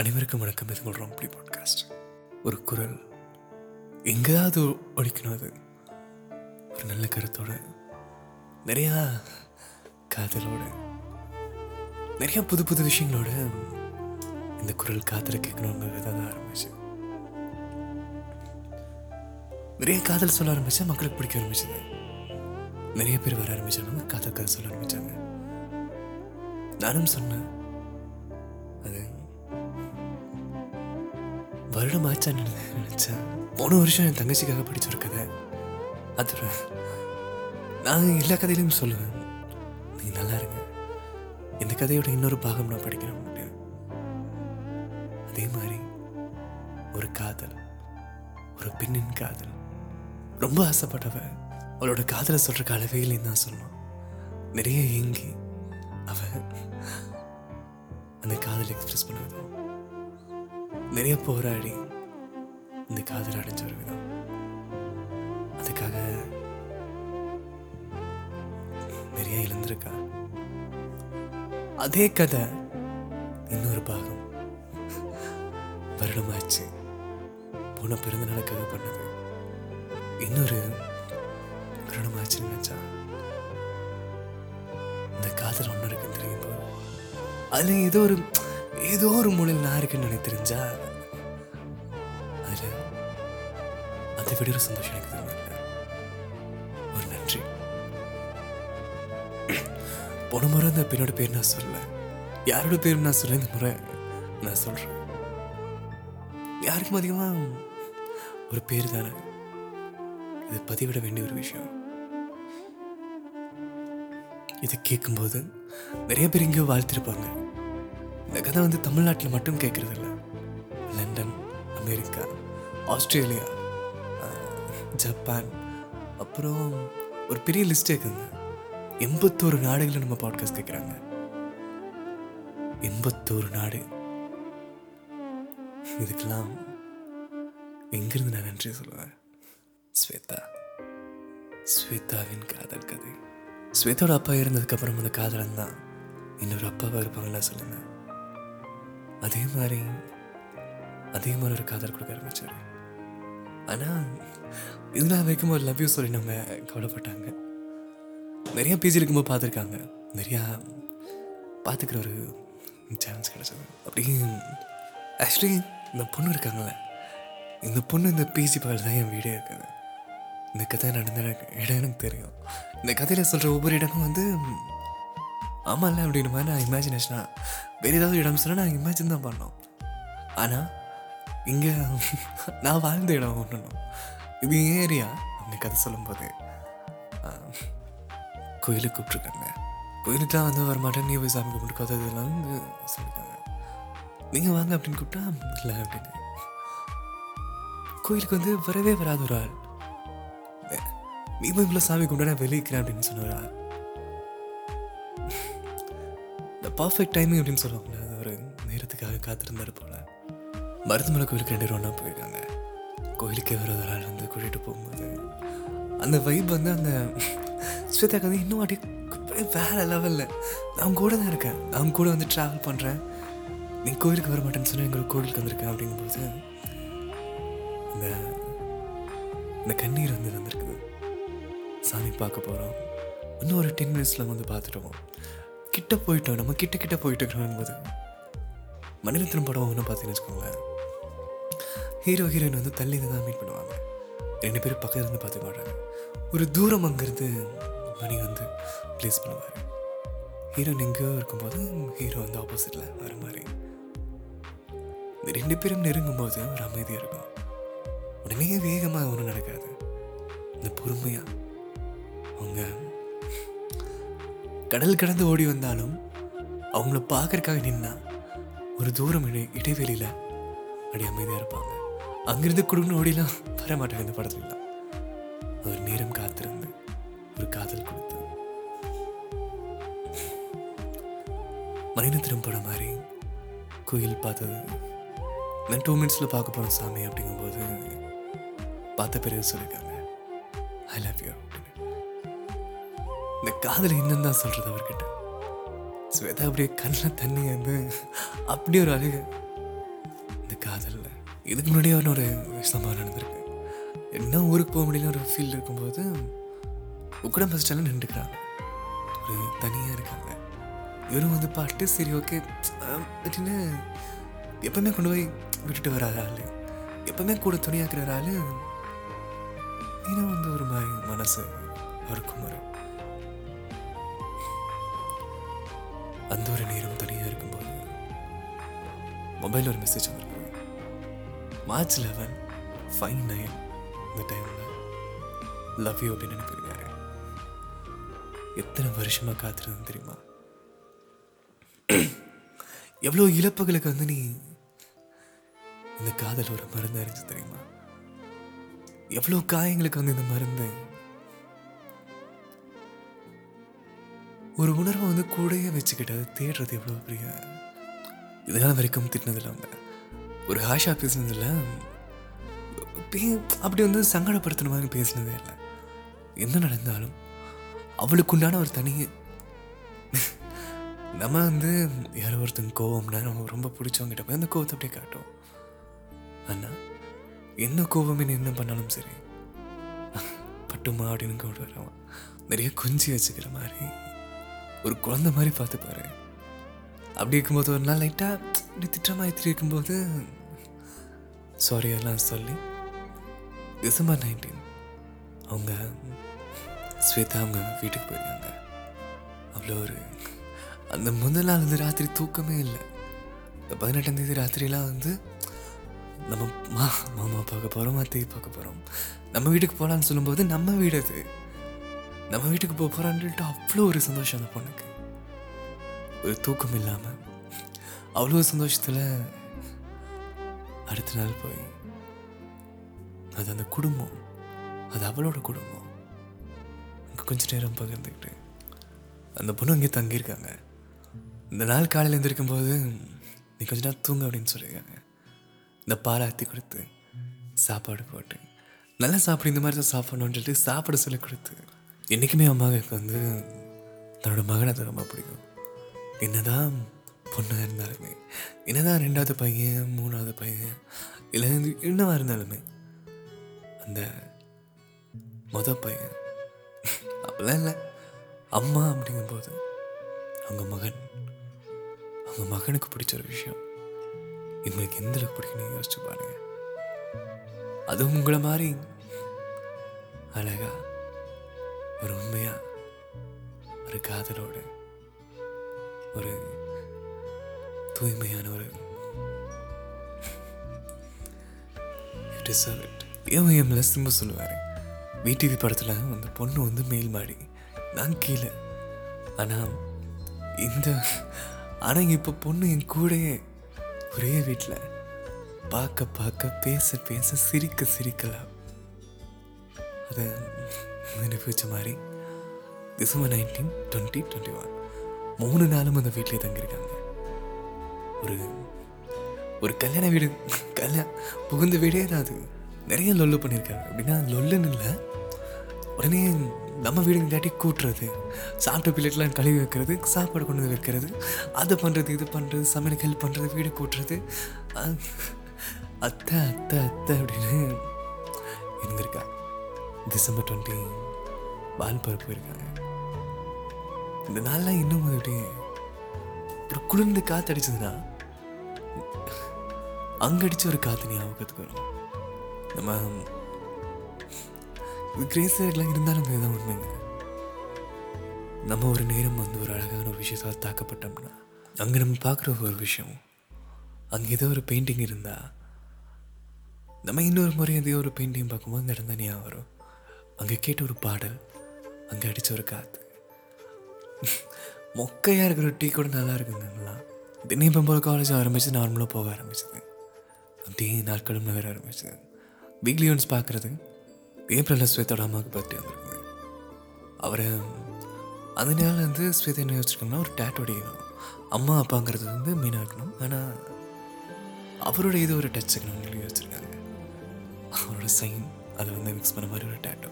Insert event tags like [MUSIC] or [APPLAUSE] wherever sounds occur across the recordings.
அனைவருக்கும் வணக்கம். இது உங்கள் ராம்பி பாட்காஸ்ட் ஒரு குரல். எங்கேயாவது ஒழிக்கணும் அது. ஒரு நல்ல கருத்தோட நிறையா காதலோட நிறையா புது புது விஷயங்களோட இந்த குரல் காதல கேட்கணுங்கிறது தான் ஆரம்பிச்சு. நிறைய காதல் சொல்ல ஆரம்பிச்சா மக்களுக்கு பிடிக்க ஆரம்பிச்சது. நிறைய பேர் வர ஆரம்பிச்சாங்க காதல் கதை சொல்ல ஆரம்பிச்சாங்க. நானும் சொன்னேன். அது வருடம் ஆச்சான்னு நினச்சேன். போன வருஷம் என் தங்கச்சிக்காக படிச்ச ஒரு கதை. அது நான் எல்லா கதையிலையும் சொல்லுவேன். நீ நல்லா இருங்க. இந்த கதையோட இன்னொரு பாகம் நான் படிக்கிறேன் அதே மாதிரி ஒரு காதல் ஒரு பெண்ணின் காதல். ரொம்ப ஆசைப்பட்டவ அவளோட காதலை சொல்ற அளவே இல்லைன்னு தான் சொல்லணும். நிறைய ஏங்கி அவ அந்த காதல் எக்ஸ்பிரஸ் பண்ண நிறைய போராடி இந்த காதல் அடைஞ்ச ஒரு விதம். அதுக்காக நிறைய இழந்திருக்கா. அதே கதை இன்னொரு பாகம். வருடமாச்சு. போன பிறந்த நாளுக்காக பண்ணது. இன்னொரு வருடமாச்சுன்னு நினைச்சா இந்த காதல் ஒன்று இருக்குன்னு தெரியும் போது அதுல ஏதோ ஒரு ஏதோ ஒரு மூலையில் நான் இருக்குன்னு எனக்கு தெரிஞ்சா அதுல அதை விட ஒரு சந்தோஷம் எனக்கு ஒரு நன்றி. போன முறை அந்த பெண்ணோட பேர் நான் சொல்ல யாரோட பேர் நான் சொல்ல இந்த முறை நான் சொல்றேன். யாருக்கும் அதிகமா ஒரு பேர் தானே. இது பதிவிட வேண்டிய ஒரு விஷயம். இதை கேட்கும்போது நிறைய பேர் இங்கே வாழ்த்திருப்பாங்க. இந்த கதை வந்து தமிழ்நாட்டில் மட்டும் கேட்குறது இல்லை லண்டன் அமெரிக்கா ஆஸ்திரேலியா ஜப்பான் அப்புறம் ஒரு பெரிய லிஸ்ட் இருக்குங்க எண்பத்தோரு நாடுகளில் நம்ம பாட்காஸ்ட் கேட்குறாங்க. எண்பத்தோரு நாடு. இதுக்கெல்லாம் எங்கிருந்து நான் நன்றி சொல்லுவேன்? ஸ்வேதா. ஸ்வேதாவின் காதல் கதை. ஸ்வேதோட அப்பா இருந்ததுக்கப்புறம் அந்த காதலன் தான். இன்னொரு அப்பாவாக இருப்பாங்களா சொல்லுங்கள் அதே மாதிரி அதே மாதிரி ஒரு காதல் கொடுக்க ஆரம்பிச்சாரு. ஆனால் இதெல்லாம் வரைக்கும் ஒரு லவ் யூ சொல்லி நம்ம கவலைப்பட்டாங்க. நிறையா பேஜ் இருக்கும்போது பார்த்துருக்காங்க. நிறையா பார்த்துக்கிற ஒரு சான்ஸ் கிடச்சது. அப்படியே ஆக்சுவலி இந்த பொண்ணு இருக்காங்களே இந்த பொண்ணு இந்த பேசி பால் தான் என் வீடே இருக்குது. இந்த கதை நடந்த இடம் எனக்கு தெரியும். இந்த கதையில் சொல்கிற ஒவ்வொரு இடமும் வந்து ஆமாம்ல அப்படின்ற மாதிரி நான் இமேஜினேஷனாக வேறு ஏதாவது இடம் சொன்னால் நான் இமேஜின் தான் பண்ணோம் ஆனால் இங்கே [LAUGHS] நான் வாழ்ந்த இடம் ஒன்றுணும் இது ஏரியா அப்படின்னு கதை சொல்லும்போது. கோயிலுக்கு கூப்பிட்ருக்காங்க கோயிலுக்குலாம் வந்து வரமாட்டேன் நீ போய் சாமி கும்பிட்டு கதை இதெல்லாம் வந்து சொல்லியிருக்காங்க. நீங்கள் வாங்க அப்படின்னு கூப்பிட்டா இல்லை அப்படின்னு. கோயிலுக்கு வந்து வரவே வராத ஒரு ஆள். நீ போய் இவ்வளோ சாமி கும்பிட்டா நான் வெளியிக்கிறேன் அப்படின்னு சொன்ன ஒரு ஆள். பர்ஃபெக்ட் டைமிங் அப்படின்னு சொல்லுவாங்க அது ஒரு நேரத்துக்காக காத்திருந்தாரு போல. மருத்துவமனை கோயிலுக்கு ரெண்டு ஒன்றா போயிருக்காங்க. கோயிலுக்கே வர ஒரு ஆள் வந்து கூட்டிகிட்டு போகும்போது அந்த வைப் வந்து அந்த ஸ்வேதாக்கு வந்து இன்னும் அப்படியே வேறு லெவலில் நான் கூட தான் இருக்கேன். நான் கூட வந்து ட்ராவல் பண்ணுறேன் நீ கோயிலுக்கு வர மாட்டேன்னு சொல்லி எங்களுக்கு கோயிலுக்கு வந்திருக்கேன் அப்படிங்கும்போது இந்த இந்த கண்ணீர் வந்து வந்திருக்குது. சாமி பார்க்க போகிறோம் இன்னும் ஒரு டென் மினிட்ஸில் வந்து பார்த்துட்டோம் கிட்ட போயிட்டோம் நம்ம கிட்ட கிட்ட போயிட்டு இருக்கிறோம் போது மணிரத்னம் படம் ஒன்று பார்த்தீங்கன்னு வச்சுக்கோங்களேன். ஹீரோ ஹீரோயின் வந்து தள்ளி தான் மீட் பண்ணுவாங்க. ரெண்டு பேரும் பக்கத்துல இருந்து பார்த்து பாடுறாங்க ஒரு தூரம் அங்கிருந்து மணி வந்து ப்ளேஸ் பண்ணுவார். ஹீரோயின் எங்கேயோ இருக்கும்போது ஹீரோ வந்து ஆப்போசிட்டில் வர மாதிரி. இந்த ரெண்டு பேரும் நெருங்கும் போது ஒரு அமைதியாக இருக்கும். உடனே வேகமாக ஒன்றும் நடக்காது. இந்த பொறுமையாக அவங்க கடல் கடந்து ஓடி வந்தாலும் அவங்கள பார்க்கறக்காக நின்னா ஒரு தூரம் இடை இடைவெளியில் அப்படி அமைதியாக இருப்பாங்க. அங்கிருந்து குடும்பம் ஓடிலாம் வர மாட்டாங்க இந்த படத்துலலாம் ஒரு நேரம் காத்திருந்து ஒரு காதல் கொடுத்து. மணிநத்திரம் படம் மாதிரி கோயில் பார்த்தது. நான் டூ மினிட்ஸில் பார்க்க போகிறோம் சாமி அப்படிங்கும்போது பார்த்த பிறகு சொல்லியிருக்காங்க ஐ லவ் யூ அப்படின்னு இந்த காதல் என்னன்னு தான் சொல்கிறது அவர்கிட்ட? ஸ்வேதா அப்படியே கண்ணில் தண்ணி வந்து அப்படியே ஒரு அழகு. இந்த காதலில் இதுக்கு முன்னாடியே ஒரு சம்பவம் நடந்திருக்கு. என்ன ஊருக்கு போக முடியல ஒரு ஃபீல் இருக்கும்போது உக்கட பஸ் ஸ்டாண்டில் நின்றுக்கிறாங்க. ஒரு தனியாக இருக்காங்க. இவரும் வந்து பாட்டு சரி ஓகே அப்படின்னு எப்பவுமே கொண்டு போய் விட்டுட்டு வராத ஆள். எப்பவுமே கூட துணியாக்குற ஆள். இன்னும் வந்து ஒரு மாதிரி மனசு அவருக்கும் வரும் அந்த ஒரு நேரம் தனியாக இருக்கும்போது மொபைல் ஒரு மெசேஜ் வந்திருக்கு. மார்ச் லெவன் ஃபைவ் நைன் இந்த டைமில் லவ் யூ அப்படின்னு நினைப்பிருக்காரு எத்தனை வருஷமாக காத்திருந்தேன் தெரியுமா? எவ்வளோ இழப்புகளுக்கு வந்து நீ இந்த காதல் ஒரு மருந்து அறிஞ்சு தெரியுமா? எவ்வளோ காயங்களுக்கு வந்து இந்த மருந்து ஒரு உணர்வை வந்து கூடயே வச்சுக்கிட்டு அதை தேடுறது எவ்வளோ பெரிய இதனால் வரைக்கும் திட்டினது இல்லாமல் ஒரு ஹாஷா பேசுனதில்ல பே- அப்படி வந்து சங்கடப்படுத்துன மாதிரி பேசினதே இல்லை. என்ன நடந்தாலும் அவளுக்கு உண்டான ஒரு தனி நம்ம வந்து யாரோ ஒருத்தங்க கோவம்னா நம்ம ரொம்ப பிடிச்சவங்கிட்ட போய் அந்த கோவத்தை அப்படியே காட்டும் ஆனால் என்ன கோபமே நீ என்ன பண்ணாலும் சரி. பட்டுமா அப்படின்னு கூட வரவன். நிறைய கொஞ்சி வச்சுக்கிற மாதிரி. ஒரு குழந்தை மாதிரி பார்த்துப்பாரு அப்படி இருக்கும்போது ஒரு நாள் லைட்டாக இப்படி திட்டமாக எத்திரி இருக்கும்போது சாரி எல்லாம் சொல்லி டிசம்பர் நைன்டீன் அவங்க ஸ்வேதா அவங்க வீட்டுக்கு போயிருக்காங்க. அவ்வளோ ஒரு அந்த முதல் நாள் வந்து ராத்திரி தூக்கமே இல்லை. இந்த பதினெட்டாம் தேதி ராத்திரிலாம் வந்து நம்ம மா மாமா பார்க்க போகிறோம் அத்தையை பார்க்க போகிறோம் நம்ம வீட்டுக்கு போகலான்னு சொல்லும்போது நம்ம வீடு அது. நம்ம வீட்டுக்கு போக போகிறான்ட்டு அவ்வளோ ஒரு சந்தோஷம் அந்த பொண்ணுக்கு. ஒரு தூக்கம் இல்லாமல் அவ்வளோ சந்தோஷத்தில் அடுத்த நாள் போய் அது அந்த குடும்பம் அது அவளோட குடும்பம். அங்கே கொஞ்ச நேரம் பகிர்ந்துக்கிட்டு அந்த பொண்ணு அங்கே தங்கியிருக்காங்க. இந்த நாள் காலையில் எழுந்திருக்கும் போது நீ கொஞ்ச நேரம் தூங்க அப்படின்னு சொல்லியிருக்காங்க. இந்த பாலை ஆற்றி கொடுத்து சாப்பாடு போட்டு நல்லா சாப்பிடு இந்த மாதிரி தான் சாப்பிடணுன்னு சொல்லிட்டு சாப்பிட சொல்லி கொடுத்து என்றைக்குமே அம்மாவுக்கு வந்து தன்னோட மகனை அது ரொம்ப பிடிக்கும். என்னதான் பொண்ணாக இருந்தாலுமே என்னதான் ரெண்டாவது பையன் மூணாவது பையன் இல்லை என்னவா இருந்தாலுமே அந்த மொத பையன் அப்படிலாம் இல்லை. அம்மா அப்படிங்கும்போது அவங்க மகன் அவங்க மகனுக்கு பிடிச்ச ஒரு விஷயம். இவங்களுக்கு எந்த அளவுக்கு பிடிக்குன்னு யோசிச்சு பாருங்க. அதுவும் உங்களை மாதிரி அழகா ஒரு உண்மையா ஒரு காதலோட ஒரு தூய்மையான ஒரு டிசர்வ் இட் ஏஎம்ல சிம்ப சொல்லுவார்? விடிவி படத்தில் அந்த பொண்ணு வந்து மேல் மாடி நான் கீழே. ஆனால் இந்த ஆனால் இப்போ பொண்ணு என் கூடயே ஒரே வீட்டில் பார்க்க பார்க்க பேச பேச சிரிக்க சிரிக்கலாம் அதை நினைப்பிச்ச மாதிரி. December nineteen twenty twenty one மூணு நாளும் அந்த வீட்டிலே தங்கியிருக்காங்க. ஒரு ஒரு கல்யாண வீடு கல்யாண புகுந்த வீடே தான் அது. நிறைய லொல்லு பண்ணியிருக்காங்க. அப்படின்னா லொல்லுன்னு இல்லை. உடனே நம்ம வீடு இல்லாட்டி கூட்டுறது சாப்பிட்ட பிள்ளைட்லாம் கழுவி வைக்கிறது சாப்பாடு கொண்டு வந்து வைக்கிறது அதை பண்ணுறது இது பண்ணுறது சமையலுக்கு ஹெல்ப் பண்ணுறது வீடு கூட்டுறது. அத்தை அத்தை அத்தை அப்படின்னு இருந்திருக்காங்க டிசம்பர் டுவெண்ட்டி பால் பருப்பு இருக்காங்க இந்த நாள்லாம் இன்னும் அது அப்படியே ஒரு குளிர்ந்து காற்று அடிச்சதுன்னா அங்கே அடித்த ஒரு காற்று ஞாபகத்துக்கு வரும். நம்ம கிரேசர்லாம் இருந்தாலும் இதுதான் உண்மைங்க. நம்ம ஒரு நேரம் வந்து ஒரு அழகான ஒரு விஷயத்தால் தாக்கப்பட்டோம்னா அங்கே நம்ம பார்க்குற ஒரு விஷயம் அங்கே ஏதோ ஒரு பெயிண்டிங் இருந்தால் நம்ம இன்னொரு முறை ஏதோ ஒரு பெயிண்டிங் பார்க்கும்போது அந்த இடம் தான் ஞாபகம் வரும். அங்கே கேட்ட ஒரு பாடல் அங்கே அடித்த ஒரு காற்று மொக்கையாக இருக்கிற டீ கூட நல்லா இருக்குங்கலாம் தினம் போல காலேஜ் ஆரம்பித்து நார்மலாக போக ஆரம்பிச்சது. அப்படியே நாட்களும் நகர ஆரம்பிச்சது. வீக்லி ஒன்ஸ் பார்க்குறது ஏப்ரலில் ஸ்வேத்தோட அம்மாவுக்கு பர்த்டே வந்திருக்குது. அவர் அந்த நேரம் வந்து ஸ்வேதா என்ன யோசிச்சிருக்காங்கன்னா ஒரு டேட் அடிக்கணும் அம்மா அப்பாங்கிறது வந்து மீனாக இருக்கணும் ஆனால் அவரோட இது ஒரு டச் இருக்கணும்னு சொல்லி யோசிச்சிருக்காங்க. அவரோட சைன் அதை வந்து மிக்ஸ் பண்ண மாதிரி ஒரு டேட்டோ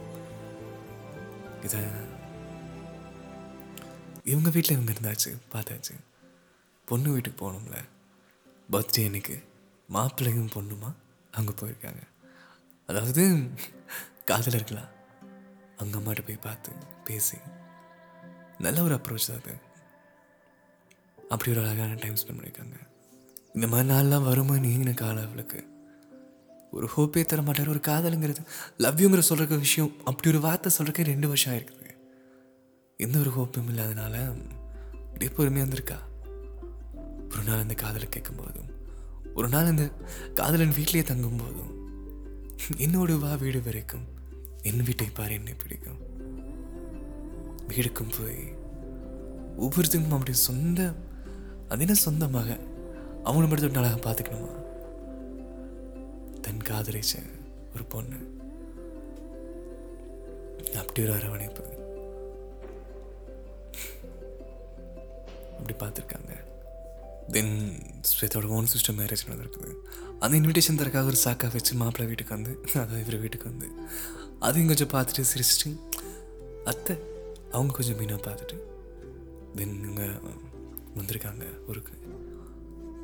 இதை இவங்க வீட்டில் இவங்க இருந்தாச்சு பார்த்தாச்சு. பொண்ணு வீட்டுக்கு போகணும்ல. பர்த்டே அன்னைக்கு மாப்பிள்ளையும் பொண்ணுமா அங்கே போயிருக்காங்க. அதாவது காதலர்களாம் அவங்க அம்மாட்ட போய் பார்த்து பேசி. நல்ல ஒரு அப்ரோச் தான் அது. அப்படி ஒரு அழகான டைம் ஸ்பெண்ட் பண்ணியிருக்காங்க. இந்த மாதிரி நாள்லாம் வருமா நீங்கின காலம் அவளுக்கு. ஒரு ஹோப்பே தர மாட்டார் ஒரு காதலுங்கிறது. லவ்யூங்கிற சொல்கிற விஷயம் அப்படி ஒரு வார்த்தை சொல்கிறக்கே ரெண்டு வருஷம் ஆயிருக்குது. எந்த ஒரு ஹோப்பும் இல்லாதனால அப்படியே பொறுமையாக இருந்திருக்கா? ஒரு நாள் அந்த காதலை கேட்கும்போதும் ஒரு நாள் அந்த காதலன் வீட்டிலேயே தங்கும் போதும் என்னோட வா வீடு வரைக்கும் என் வீட்டை பாரு என்னை பிடிக்கும். வீடுக்கும் போய் ஒவ்வொருத்தருக்கும் அப்படி சொந்த அது என்ன சொந்த மக அவங்கள மட்டும் நல்லா பார்த்துக்கணுமா? தன் காதலிச்ச ஒரு பொண்ணு. அப்படி ஒரு அரவணைப்பு. அப்படி பார்த்துருக்காங்க. தென் ஸ்வேதோட ஓன் சிஸ்டம் மேரேஜ் நடந்திருக்குது. அந்த இன்விடேஷன் தரக்காக ஒரு சாக்கா வச்சு மாப்பிள்ளை வீட்டுக்கு வந்து அதான் இவர் வீட்டுக்கு வந்து. அதையும் கொஞ்சம் பார்த்துட்டு சிரிச்சிட்டு அத்தை அவங்க கொஞ்சம் மீனாக பார்த்துட்டு தென் இவங்க வந்திருக்காங்க ஊருக்கு.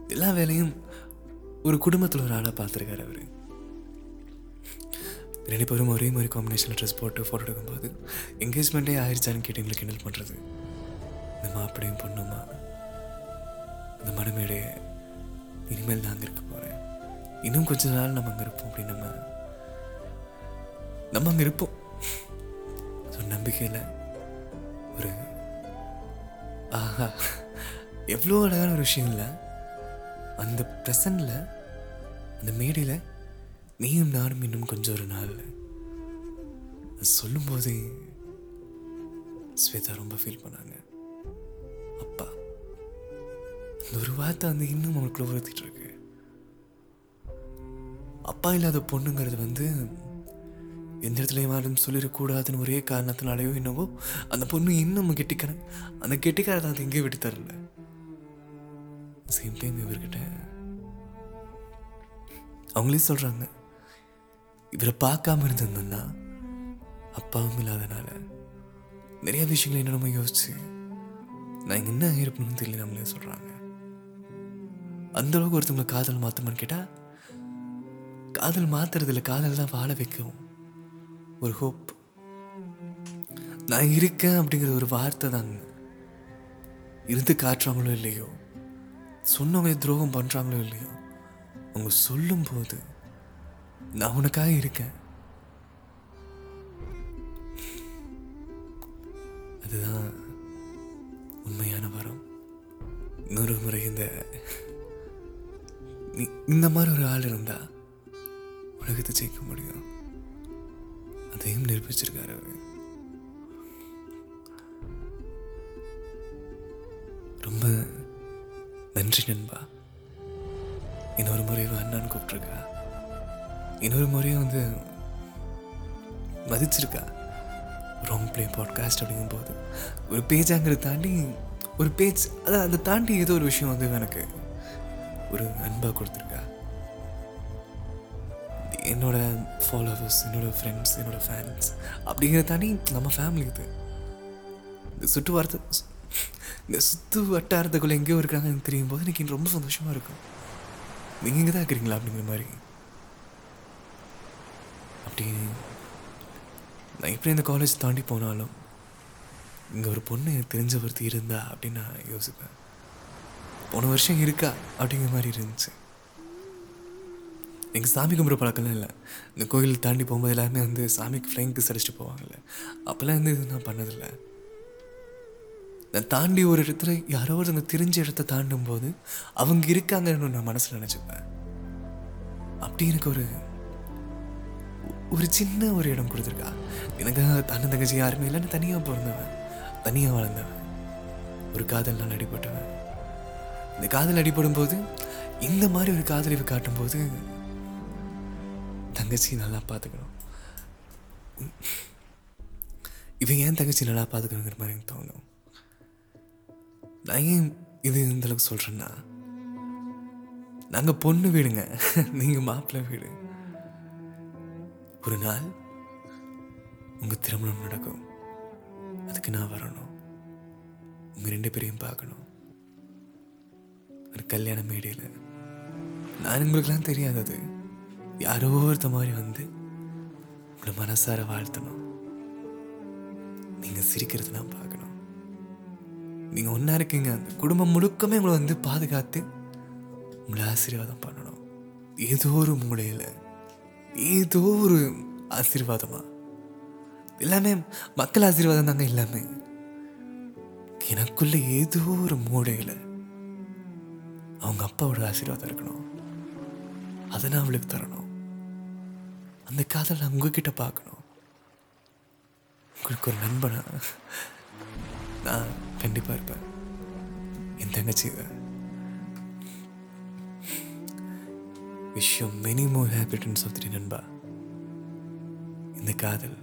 எல்லா வேலையும் ஒரு குடும்பத்தில் ஒரு ஆளாக பார்த்துருக்காரு அவர். ரெண்டு பேரும் ஒரே மாதிரி காம்பினேஷனில் ட்ரெஸ் போட்டு ஃபோட்டோ எடுக்கும்போது என்கேஜ்மெண்ட்டே ஆயிடுச்சான்னு கேட்டு எங்களுக்கு கிண்டல் பண்ணுறது இந்த அப்படியும் பொண்ணுமா? இந்த மனமேடைய இனிமேல் தான் அங்கே இருக்க போகிறேன் இன்னும் கொஞ்ச நாள் நம்ம அங்கே இருப்போம் அப்படின்னு நம்ம நம்ம அங்கே இருப்போம். ஸோ நம்பிக்கையில் ஒரு ஆஹா எவ்வளோ அழகான ஒரு விஷயம் இல்லை. அந்த ப்ரெசண்டில் அந்த மேடையில் நீயும் நானும் இன்னும் கொஞ்சம் ஒரு நாள். அது சொல்லும்போதே ஸ்வேதா ரொம்ப ஃபீல் பண்ணாங்க. அப்பா அந்த ஒரு வார்த்தை வந்து இன்னும் அவனுக்குள்ள உறுத்திட்டு இருக்கு. அப்பா இல்லாத பொண்ணுங்கிறது வந்து எந்த இடத்துலையும் யாரும் சொல்லிடக்கூடாதுன்னு ஒரே காரணத்தினாலேயோ என்னவோ அந்த பொண்ணு இன்னும் கெட்டிக்காரன் அந்த கெட்டிக்காரத்தை அது எங்கேயும் விட்டு தரல சேம் டைம் இவர்கிட்ட. அவங்களே சொல்றாங்க இவரை பார்க்காம இருந்திருந்தோம்னா அப்பாவும் இல்லாதனால நிறைய விஷயங்களை என்னென்னமோ யோசிச்சு நான் என்ன இருப்பணும்னு தெரியல நம்மளே சொல்றாங்க. அந்த அளவுக்கு ஒருத்தவங்களை காதல் மாத்தமான்னு கேட்டா காதல் மாத்துறதுல காதல் தான் வாழ வைக்கும். ஒரு ஹோப் நான் இருக்கேன் அப்படிங்கிற ஒரு வார்த்தை தாங்க இருந்து காட்டுறாங்களோ இல்லையோ சொன்னவங்க துரோகம் பண்ணுறாங்களோ இல்லையோ அவங்க சொல்லும்போது நான் உனக்காக இருக்கேன். அதுதான் உண்மையான வரம். இன்னொரு முறை இந்த இந்த மாதிரி ஒரு ஆள் இருந்தா உலகத்தை ஜெயிக்க முடியும். அதையும் நிரூபிச்சிருக்காரு அவர். ரொம்ப நன்றி நண்பா. இன்னொரு முறை அண்ணான்னு கூப்பிட்ருக்கா இன்னொரு முறையும் வந்து மதிச்சிருக்கா. ராங் பிளே பாட்காஸ்ட் அப்படிங்கும்போது. ஒரு பேஜாங்கிறத தாண்டி ஒரு பேஜ் அதான் அதை தாண்டி ஏதோ ஒரு விஷயம் வந்து எனக்கு ஒரு அன்பாக கொடுத்துருக்கா. என்னோட ஃபாலோவர்ஸ் என்னோட ஃப்ரெண்ட்ஸ் என்னோட ஃபேன்ஸ் அப்படிங்கிறத தாண்டி நம்ம ஃபேமிலி இது. இந்த சுற்று வார்த்தை இந்த சுற்று வட்டாரத்துக்குள்ளே எங்கேயோ இருக்காங்கன்னு தெரியும் போது எனக்கு ரொம்ப சந்தோஷமாக இருக்கும். நீங்கள் இங்கே தான் இருக்கிறீங்களா அப்படிங்கிற மாதிரி. அப்படி நான் எப்படி இந்த காலேஜ் தாண்டி போனாலும் இங்கே ஒரு பொண்ணு எனக்கு தெரிஞ்ச ஒருத்தி இருந்தா அப்படின்னு நான் யோசிப்பேன். போன வருஷம் இருக்கா அப்படிங்கிற மாதிரி இருந்துச்சு. எங்கள் சாமி கும்பிட்ற பழக்கம்லாம் இல்லை. இந்த கோயில் தாண்டி போகும்போது எல்லாருமே வந்து சாமிக்கு ஃப்ளைங் கிஸ் அடிச்சுட்டு போவாங்கல்ல. அப்போல்லாம் வந்து இது நான் பண்ணதில்லை. நான் தாண்டி ஒரு இடத்துல யாரோ ஒருத்தங்க தெரிஞ்ச இடத்த தாண்டும் போது அவங்க இருக்காங்கன்னு நான் மனசில் நினச்சிப்பேன். அப்படி எனக்கு ஒரு ஒரு சின்ன ஒரு இடம் கொடுத்துருக்கா. எனக்கு அண்ணன் தங்கச்சி யாருமே இல்லைன்னு தனியாக பிறந்தவன். தனியாக வளர்ந்தவன். ஒரு காதல் நான் அடிபட்டவன் இந்த காதல் அடிபடும் போது இந்த மாதிரி ஒரு காதலிவு காட்டும்போது தங்கச்சி நல்லா பார்த்துக்கணும் இவன் ஏன் தங்கச்சி நல்லா பார்த்துக்கணுங்கிற மாதிரி எனக்கு தோணும். நான் ஏன் இது இந்த அளவுக்கு சொல்கிறேன்னா நாங்கள் பொண்ணு வீடுங்க. [LAUGHS] நீங்கள் மாப்பிள்ளை வீடு. ஒரு நாள் உங்கள் திருமணம் நடக்கும். அதுக்கு நான் வரணும். உங்கள் ரெண்டு பேரையும் பார்க்கணும். ஒரு கல்யாண மேடையில். நான் உங்களுக்குலாம் தெரியாது அது. யாரோ ஒருத்த மாதிரி வந்து உங்களை மனசார வாழ்த்தணும். நீங்கள் சிரிக்கிறது நான் பார்க்கணும். நீங்கள் ஒன்றா இருக்கீங்க. அந்த குடும்பம் முழுக்கமே உங்களை வந்து பாதுகாத்து உங்களை ஆசீர்வாதம் பண்ணணும். ஏதோ ஒரு மூலையில் ஏதோ ஒரு ஆசீர்வாதமா? எல்லாமே மக்கள் ஆசீர்வாதம் தாங்க எல்லாமே. எனக்குள்ள ஏதோ ஒரு மூலையில் அவங்க அப்பாவோட ஆசீர்வாதம் இருக்கணும். அதை நான் அவளுக்கு தரணும். அந்த காதல் நான் உங்ககிட்ட பார்க்கணும். உங்களுக்கு ஒரு நண்பனா? நான் கண்டிப்பாக இருப்பேன். என் தங்கச்சி விஷயம் many more happy returns of three நண்பா. இந்த காதல்.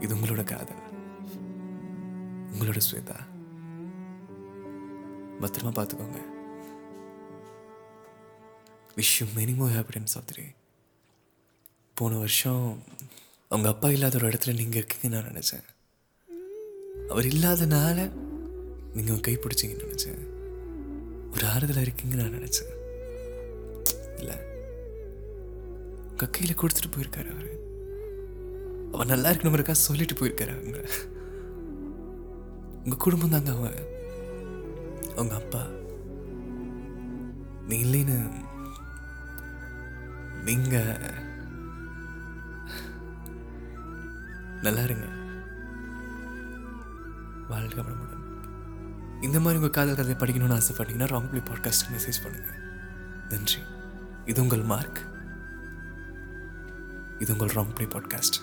இது உங்களோட காதல். உங்களோட ஸ்வேதா. பத்திரமா பார்த்துக்கோங்க விஷயம் many more happy returns of three போன வருஷம் அவங்க அப்பா இல்லாத ஒரு இடத்துல நீங்கள் இருக்கீங்கன்னு நான் நினச்சேன். அவர் இல்லாதனால நீங்கள் கை கைப்பிடிச்சிங்கன்னு நினச்சேன். ஒரு ஆறுதலாக இருக்கீங்கன்னு நான் நினச்சேன். இல்லை. உங்கள் கையில் கொடுத்துட்டு போயிருக்காரு அவர். அவன் நல்லா இருக்கணுங்கிறக்கா சொல்லிட்டு போயிருக்காரு அவங்க உங்கள் குடும்பம் தாங்க அவன் அவங்க அப்பா. நீ இல்லைன்னு நீங்க நல்லா இருங்க. வாழ்க வளமுடன் இந்த மாதிரி உங்கள் காதல் கதையை படிக்கணும்னு ஆசைப்பட்டீங்கன்னா ராங் பாட்காஸ்ட் மெசேஜ் பண்ணுங்க. நன்றி. இது உங்கள் மார்க். இது உங்கள் ராங் பாட்காஸ்ட்